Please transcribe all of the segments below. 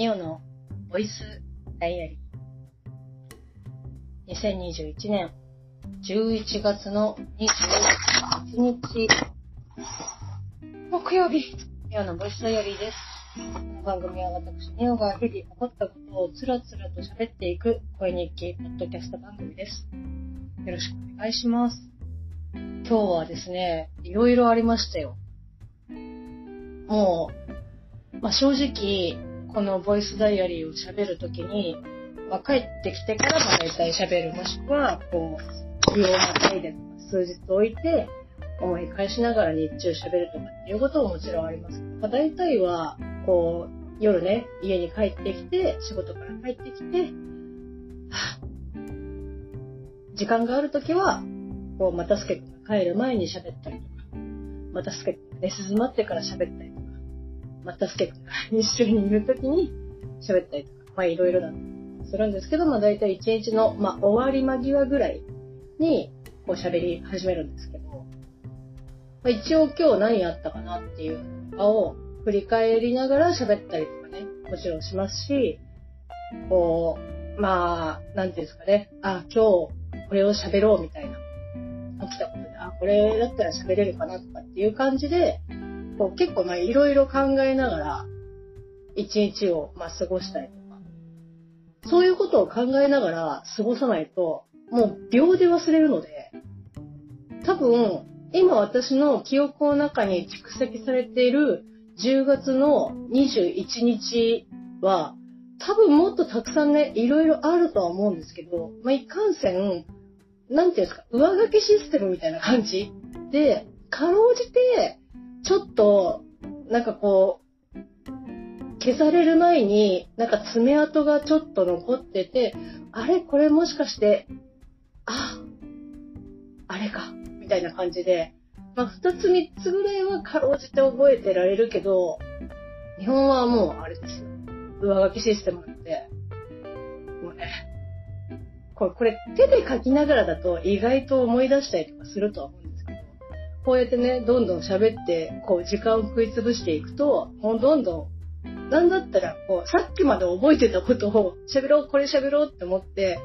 ミオのボイスダイアリー。2021年11月の21日、木曜日、ミオのボイスダイアリーです。この番組は私、ミオが日々起こったことをつらつらと喋っていく声日記ポッドキャスト番組です。よろしくお願いします。今日はですね、いろいろありましたよ。もう、まあ、正直、このボイスダイアリーを喋るときに、まあ、帰ってきてからまあ大体喋る、もしくは、こう、日をまたいでとか数日置いて、思い返しながら日中喋るとかっていうことももちろんあります、まあ、大体は、こう、夜ね、家に帰ってきて、仕事から帰ってきて、時間があるときは、こう、またすけくんが帰る前に喋ったりとか、またすけくんが寝静まってから喋ったり、またすけくんが一緒にいるときに喋ったりとか、まあいろいろだするんですけど、まあ大体一日の、まあ終わり間際ぐらいに、こう喋り始めるんですけど、まあ、一応今日何やったかなっていうのを振り返りながら喋ったりとかね、もちろんしますし、こう、まあ、なんていうんですかね、あ、今日これを喋ろうみたいな、起きたことで、あ、これだったら喋れるかなとかっていう感じで、こう結構まあいろいろ考えながら、一日をまあ過ごしたりとか、そういうことを考えながら過ごさないと、もう秒で忘れるので、多分、今私の記憶の中に蓄積されている10月の21日は、多分もっとたくさんね、いろいろあるとは思うんですけど、まあ、いかんせん、なんていうんですか、上書きシステムみたいな感じで、かろうじて、ちょっと、なんかこう、消される前に、なんか爪痕がちょっと残ってて、あれ？これもしかして、あ、あれか、みたいな感じで、まあ、二つ三つぐらいはかろうじて覚えてられるけど、日本はもうあれです。よ。上書きシステムなので、もうね、これ、これ手で書きながらだと意外と思い出したりとかするとは思う、こうやってね、どんどん喋って、こう時間を食いつぶしていくと、もうどんどん、なんだったら、こう、さっきまで覚えてたことを喋ろう、これ喋ろうって思って、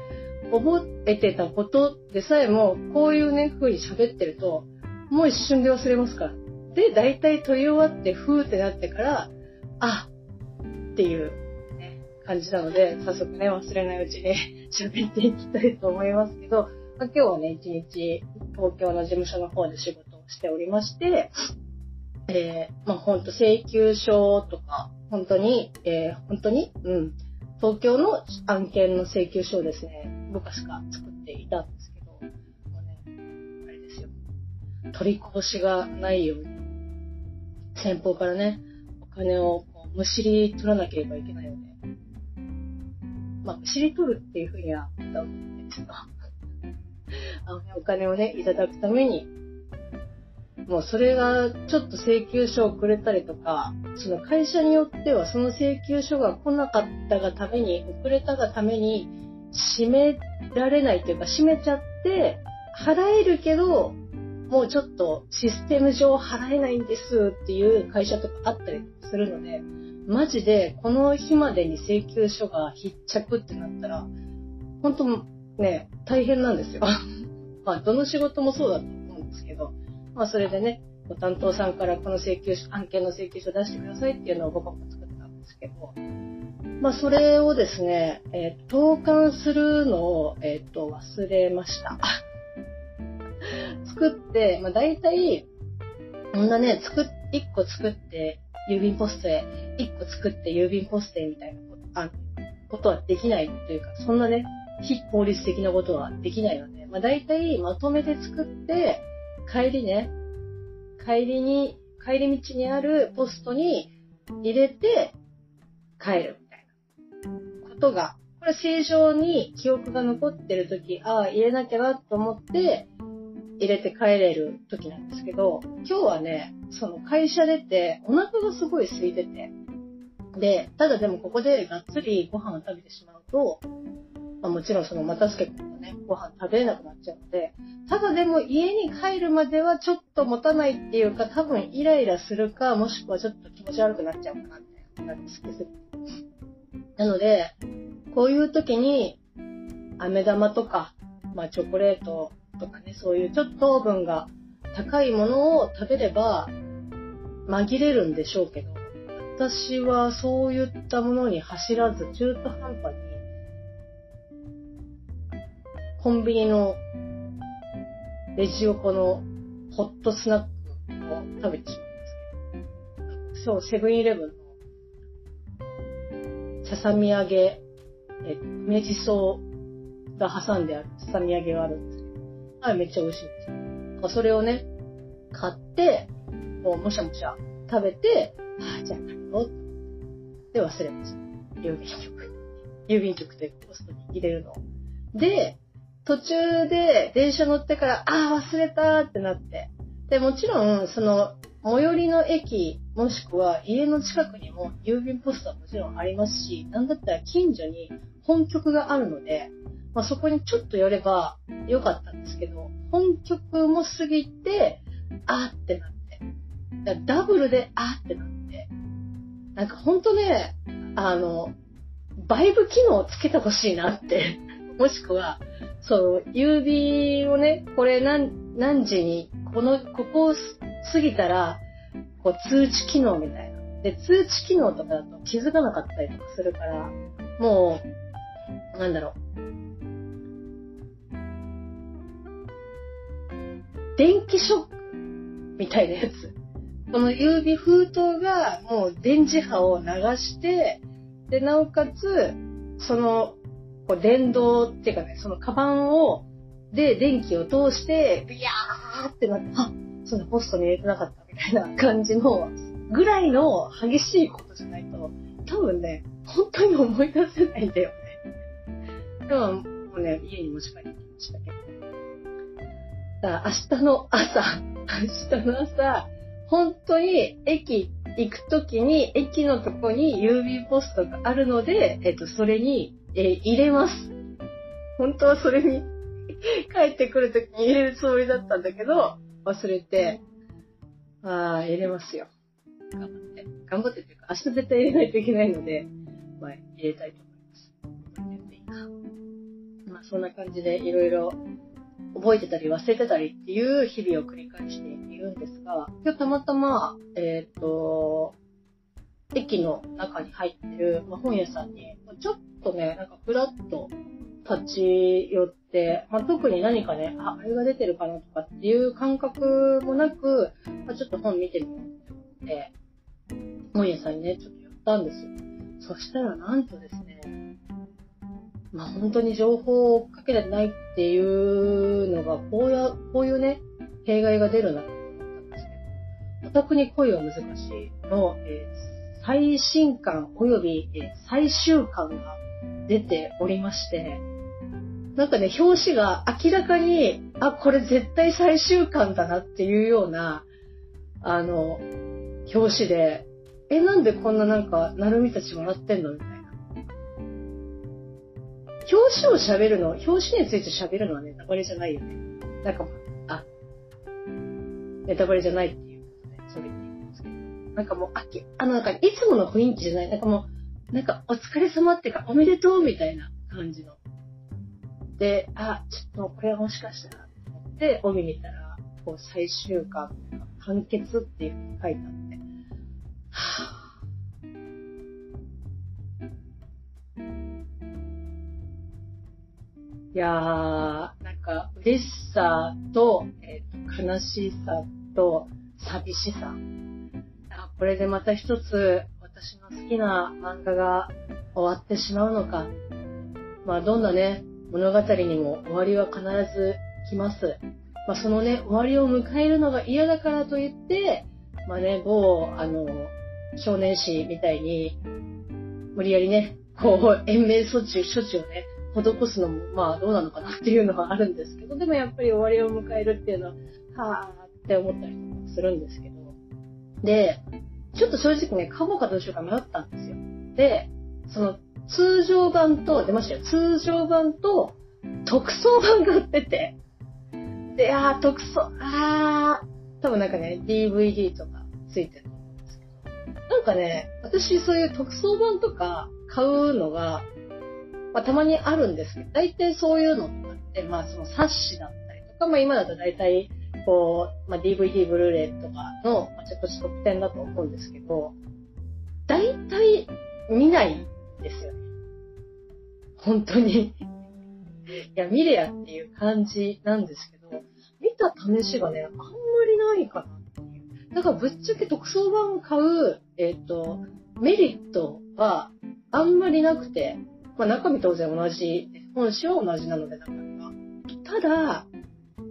覚えてたことでさえも、こういうね、風に喋ってると、もう一瞬で忘れますから。で、大体撮り終わって、ふーってなってから、あっていう、ね、感じなので、早速ね、忘れないうちに 喋っていきたいと思いますけど、ま、今日はね、一日、東京の事務所の方で仕事しておりまして、えー、まあ、ほんと請求書とか、本当に、えー、本当に？うん。東京の案件の請求書をですね、昔か作っていたんですけど、もうね、あれですよ。取り越しがないように、先方からね、お金をこうむしり取らなければいけないので、まあ、むしり取るっていうふうには、思ってないですけど、お金をね、いただくために、もうそれがちょっと請求書をくれたりとか、その会社によってはその請求書が来なかったがために、遅れたがために、閉められないというか、閉めちゃって、払えるけど、もうちょっとシステム上払えないんですっていう会社とかあったりするので、マジでこの日までに請求書が必着ってなったら、本当ね、大変なんですよ。まあ、どの仕事もそうだと思うんですけど、まあ、それでね、ご担当さんからこの請求書、案件の請求書出してくださいっていうのを僕も作ったんですけど、まあ、それをですね、えー投函するのを、えっ、と、忘れました。作って、まあ、大体、こんなね、作っ、1個作って、郵便ポストへ、1個作って郵便ポストへみたいなことあことはできないというか、そんなね、非効率的なことはできないので、まあ、大体まとめて作って、帰りね、帰りに、帰り道にあるポストに入れて帰るみたいなことが、これ正常に記憶が残ってるとき、ああ、入れなきゃなと思って入れて帰れるときなんですけど、今日はね、その会社出てお腹がすごい空いてて、で、ただでもここでがっつりご飯を食べてしまうと、まあ、もちろんそのまたすけ君とね、ご飯食べれなくなっちゃうので、ただでも家に帰るまではちょっと持たないっていうか、多分イライラするか、もしくはちょっと気持ち悪くなっちゃうかなみたいな感じですけど。なので、こういう時に、飴玉とか、まあチョコレートとかね、そういうちょっと糖分が高いものを食べれば紛れるんでしょうけど、私はそういったものに走らず中途半端にコンビニのレジ横のホットスナックを食べてしまうんですけど、そう、セブンイレブンのささみ揚げ、えっと、梅じそが挟んであるささみ揚げがあるんですけど、あれめっちゃ美味しいんですよ。それをね、買って、もうもしゃもしゃ食べて、ああ、じゃあ帰ろうで忘れました。郵便局。郵便局でポストに入れるの。で、途中で電車乗ってから、ああ、忘れたってなって。で、もちろん、その、最寄りの駅、もしくは家の近くにも郵便ポストはもちろんありますし、なんだったら近所に本局があるので、まあ、そこにちょっと寄ればよかったんですけど、本局も過ぎて、あーってなって。ダブルであーってなって。なんかほんとね、あの、バイブ機能をつけてほしいなってもしくは、そう、郵便をね、これ何、何時に、この、ここを過ぎたら、こう通知機能みたいな。で、通知機能とかだと気づかなかったりとかするから、もう、なんだろう。電気ショックみたいなやつ。この郵便封筒がもう電磁波を流して、で、なおかつ、そのこう電動っていうかね、そのカバンを、で、電気を通して、ビヤーってなって、あ、そんなポストに入れてなかったみたいな感じの、ぐらいの激しいことじゃないと、多分ね、本当に思い出せないんだよね。でも、もうね、家に持ち帰ってきましたけど。だから明日の朝、明日の朝、本当に駅行くときに、駅のとこに郵便ポストがあるので、えっと、それにえー、入れます。本当はそれに 帰ってくるときに入れるつもりだったんだけど、忘れて、ああ、入れますよ。頑張って。頑張ってっていうか、明日絶対入れないといけないので、まあ、入れたいと思います。まあ、そんな感じでいろいろ覚えてたり忘れてたりっていう日々を繰り返しているんですが、今日たまたま、えっ、ー、と、駅の中に入ってる、まあ、本屋さんに、ちょっとね、なんかふらっと立ち寄って、まあ、特に何かね、あ、あれが出てるかなとかっていう感覚もなく、まあ、ちょっと本見てみようって思って、本屋さんにね、ちょっと寄ったんですよ。そしたらなんとですね、まあ本当に情報を追っかけてないっていうのが、こうや、こういうね、弊害が出るなと思ったんですけど、お宅に恋は難しいの、えー最新刊及び最終巻が出ておりまして、なんかね、表紙が明らかに、あ、これ絶対最終巻だなっていうような、あの、表紙で、え、なんでこんななんか、なるみたちもらってんのみたいな。表紙を喋るの、表紙について喋るのはネタバレじゃないよね。なんか、あ、ネタバレじゃないっていうことで、それなんかもう、あき、あの、なんか、いつもの雰囲気じゃない、なんかもう、なんか、お疲れ様っていうか、おめでとうみたいな感じの。で、あ、ちょっと、これはもしかしたら、と思って、帯見たら、こう、最終巻、完結っていうふうに書いてあって、はぁ、いやー、なんか、嬉しさと、えっ、ー、と、悲しさと、寂しさ。これでまた一つ私の好きな漫画が終わってしまうのか。まあどんなね、物語にも終わりは必ず来ます。まあそのね、終わりを迎えるのが嫌だからといって、まあね、某、あの、少年誌みたいに、無理やりね、こう、延命措置、処置をね、施すのも、まあどうなのかなっていうのはあるんですけど、でもやっぱり終わりを迎えるっていうのは、はぁーって思ったりとかするんですけど。で、ちょっと正直ね、買おうかどうしようか迷ったんですよ。で、その通常版と、出ましたよ。通常版と特装版が売ってて。で、あー、特装、あー、多分なんかね、DVD とかついてると思うんですけど。なんかね、私そういう特装版とか、買うのが、まあ、たまにあるんですけど、大体そういうのって、まあ、その冊子だったりとか、まあ、今だと大体、こう、まあ、DVD、ブルーレイとかの、まあ、ちょっとした特典だと思うんですけど、大体見ないですよね。本当に。いや、見れやっていう感じなんですけど、見た試しがね、あんまりないかなっていう。だからぶっちゃけ特装版買う、えっ、ー、と、メリットはあんまりなくて、まあ中身当然同じ、本紙は同じなので中身は。ただ、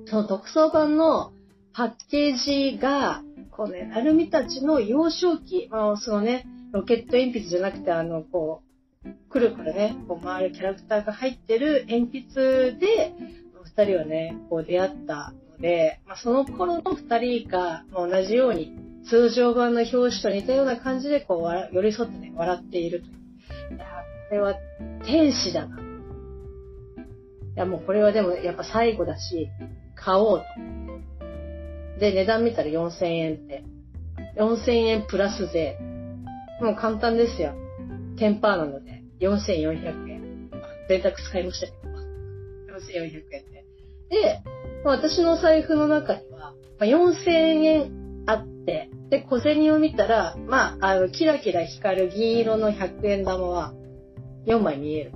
その特装版のパッケージが、こうね、なるみたちの幼少期、まあそのね、ロケット鉛筆じゃなくて、あの、こう、くるくるね、こう回るキャラクターが入ってる鉛筆で、二人はね、こう出会ったので、まあ、その頃の二人が、まあ、同じように、通常版の表紙と似たような感じで、こう、寄り添ってね、笑っているとい。いや、これは天使だな。いや、もうこれはでもやっぱ最後だし、買おうと。で、値段見たら4000円って。4000円プラス税。もう簡単ですよ。テンパーなので、4400円。電卓使いましたけど、4400円で。で、私の財布の中には、4000円あって、で、小銭を見たら、まあ、あの、キラキラ光る銀色の100円玉は4枚見える。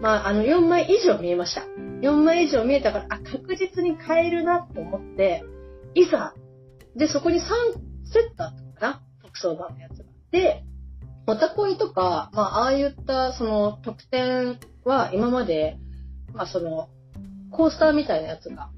まあ、あの、4枚以上見えました。4枚以上見えたから、あ、確実に買えるなと思って、いざ、で、そこに3セットあったのかな特装版のやつが。で、おたこいとか、まあ、ああいったその特典は今まで、まあ、その、コースターみたいなやつが、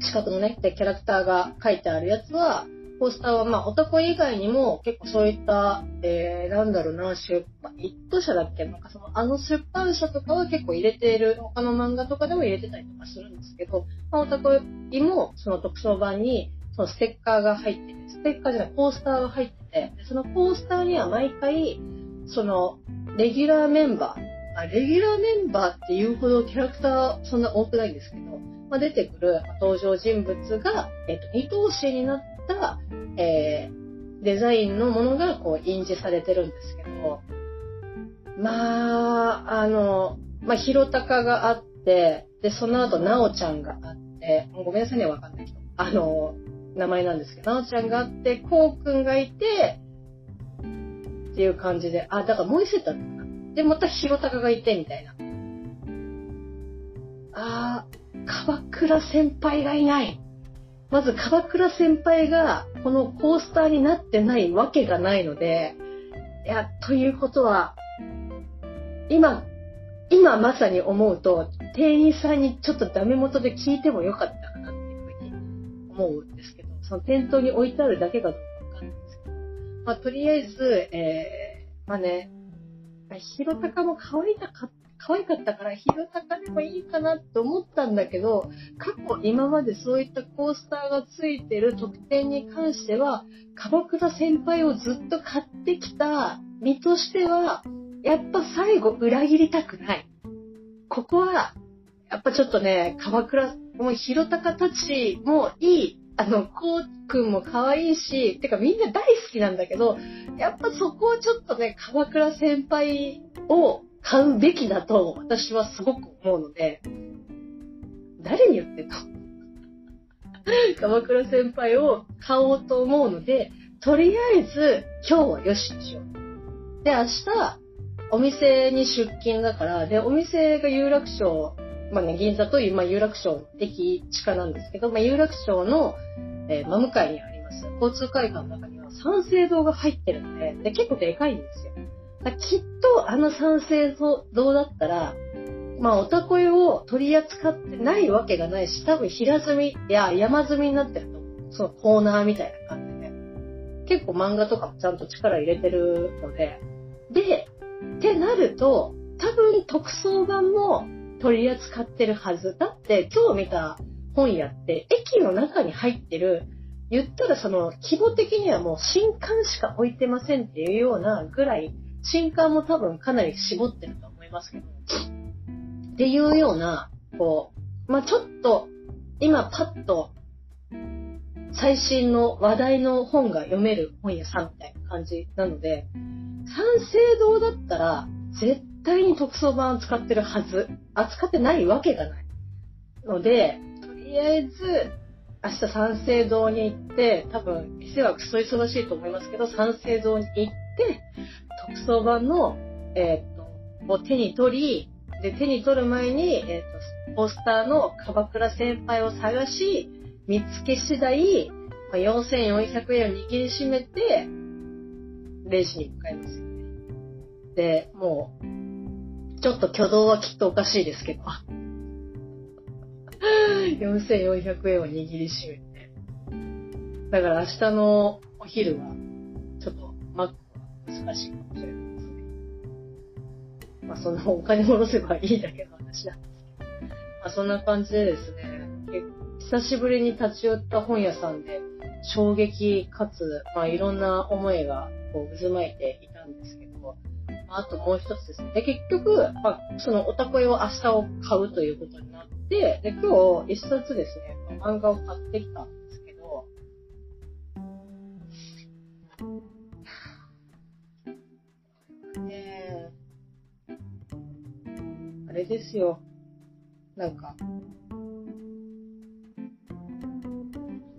四角のね、で、キャラクターが書いてあるやつは、コスターは、まあ、オタコ以外にも結構そういった、えー、なんだろうな、出版、一等社だっけ？なんかその、あの出版社とかは結構入れている、他の漫画とかでも入れてたりとかするんですけど、まあ、オタコイも、その特装版に、そのステッカーが入ってて、ステッカーじゃない、コースターが入ってて、そのコースターには毎回、その、レギュラーメンバー、あレギュラーメンバーっていうほどキャラクターそんな多くないんですけど、まあ、出てくる登場人物が、えっと、二等身になってた、えー、デザインのものがこう印字されてるんですけど、まあ、あの、まあ、ひろたかがあって、で、その後、なおちゃんがあって、ごめんなさいね、わかんない人。あの、名前なんですけど、なおちゃんがあって、こうくんがいて、っていう感じで、あ、だからもう一セットあったかな。で、またひろたかがいて、みたいな。あー、鎌倉先輩がいない。まず、鎌倉先輩が、このコースターになってないわけがないので、いや、ということは、今、今まさに思うと、店員さんにちょっとダメ元で聞いてもよかったかなっていうふうに思うんですけど、その店頭に置いてあるだけかどうかわかんですけど、まあ、とりあえず、えー、まあね、ひろたかも可愛いか可愛かったから、ひろたかでもいいかなと思ったんだけど、過去今までそういったコースターがついてる特典に関しては、鎌倉先輩をずっと買ってきた身としては、やっぱ最後裏切りたくない。ここは、やっぱちょっとね、鎌倉、もうひろたちもいいあの、こうくんも可愛いし、てかみんな大好きなんだけど、やっぱそこをちょっとね、鎌倉先輩を買うべきだと私はすごく思うので、誰に言ってんの？鎌倉先輩を買おうと思うので、とりあえず今日はよしにしよう。で、明日、お店に出勤だから、で、お店が有楽町まあね、銀座という、まあ、有楽町駅地下なんですけど、まあ、有楽町の、えー、真向かいにあります、交通会館の中には三省堂が入ってるんで、で、結構でかいんですよ。きっとあの三省堂だったら、まあ、おたこいを取り扱ってないわけがないし、多分平積みや山積みになってると思う。そのコーナーみたいな感じで。結構漫画とかもちゃんと力入れてるので。で、ってなると、多分特装版も取り扱ってるはず。だって今日見た本屋って駅の中に入ってる、言ったらその規模的にはもう新刊しか置いてませんっていうようなぐらい、新刊も多分かなり絞ってると思いますけど。っていうような、こう、まあ、ちょっと今パッと最新の話題の本が読める本屋さんみたいな感じなので、三省堂だったら絶対に特装版を使ってるはず。扱ってないわけがない。ので、とりあえず、明日三省堂に行って、多分、店はクソ忙しいと思いますけど、三省堂に行って、特装版の、えー、っと、を手に取り、で、手に取る前に、えー、っと、ポスターの鎌倉先輩を探し、見つけ次第、4400円を握りしめて、レジに向かいますよね。で、もう、ちょっと挙動はきっとおかしいですけど、4400円を握りしめて。だから明日のお昼は、ちょっとマックは難しいまあそのお金下ろせばいいだけの話なんですけど。まあそんな感じでですね、久しぶりに立ち寄った本屋さんで、衝撃かつ、まあいろんな思いがこう渦巻いていたんですけど、あともう一つですね。で、結局、まあ、そのおたこいを明日を買うということになって、で、今日一冊ですね、漫画を買ってきたんれですよ。なんか、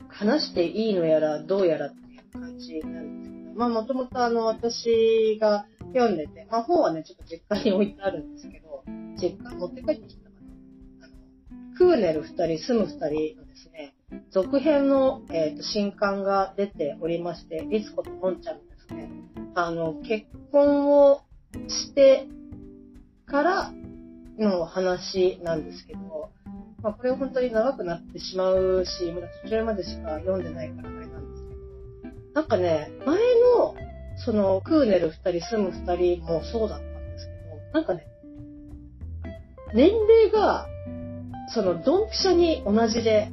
話していいのやらどうやらっていう感じなんですけど、まあもともとあの私が読んでて、まあ本はね、ちょっと実家に置いてあるんですけど、実家持って帰ってきたかな。あの、クーネル二人、住む二人のですね、続編の、えーと、新刊が出ておりまして、リツコとモンちゃんですね、あの、結婚をしてからの話なんですけど、まあ、これ本当に長くなってしまうし、まだ途中までしか読んでないからあれなんですけど、なんかね、前のそのクーネル2人、住む2人もそうだったんですけど、なんかね、年齢が、そのドンピシャに同じで、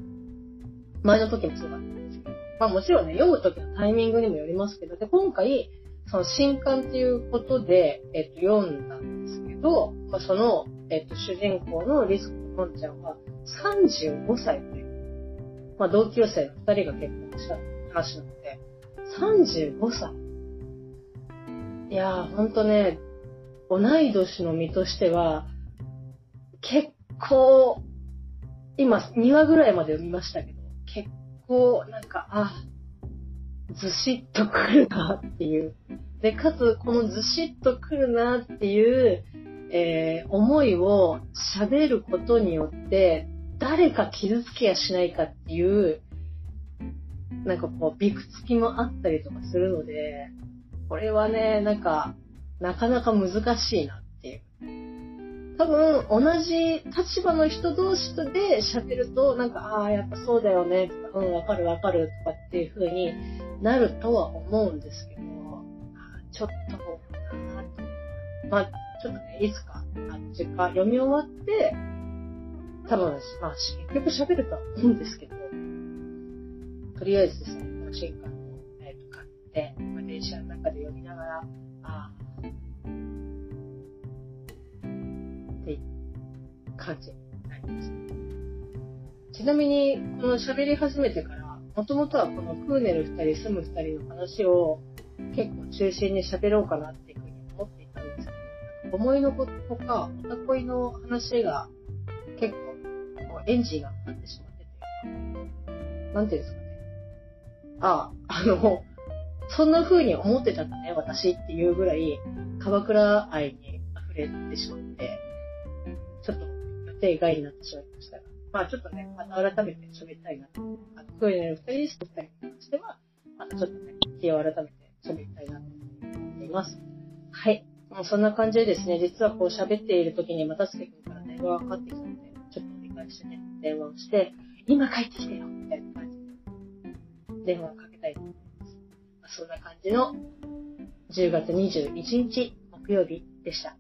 前の時もそうだったんですけど、まあもちろんね、読む時のタイミングにもよりますけど、で、今回、その新刊っていうことで、えっと、読んだんですけど、まあ、その、えっと、主人公のリスクのんちゃんは35歳という、まあ、同級生の2人が結婚した話なので、35歳。いやー、ほんとね、同い年の身としては、結構、今2話ぐらいまで読みましたけど、結構なんか、あ、ずしっとくるなっていう。で、かつ、このずしっとくるなっていう、えー、思いを喋ることによって、誰か傷つけやしないかっていう、なんかこう、びくつきもあったりとかするので、これはね、なんか、なかなか難しいなっていう。多分、同じ立場の人同士で喋ると、なんか、ああ、やっぱそうだよね、とか、うん、わかるわかる、とかっていう風になるとは思うんですけど、ちょっとこうなと。まあ、ちょっとね、いつか、あっちか読み終わって、多分、まあ、結局喋るとは思うんですけど、とりあえずですね、この新刊を、えー、買って、電車の中で読みながら、ああ、って感じになりました。ちなみに、この喋り始めてから、もともとはこのクーネル二人、住む二人の話を結構中心に喋ろうかなって思いのほか、おたこいの話が結構こうエンジンがかかってしまってというか、なんていうんですかね。ああ、あの、そんな風に思ってたんだね、私っていうぐらい、鎌倉愛に溢れてしまって、ちょっと予定外になってしまいましたが、まあちょっとね、また改めて喋りたいなと。あの、クールの二人、スト二人に関しては、またちょっとね、気を改めて喋りたいなと思います。はい。もうそんな感じでですね、実はこう喋っている時にまたすけくんから電話がかかってきたので、ちょっと折り返してね、電話をして、今帰ってきてよみたいな感じで、電話をかけたいと思います。まそんな感じの10月21日木曜日でした。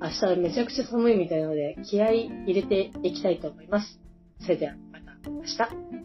明日はめちゃくちゃ寒いみたいなので、気合い入れていきたいと思います。それではまた明日。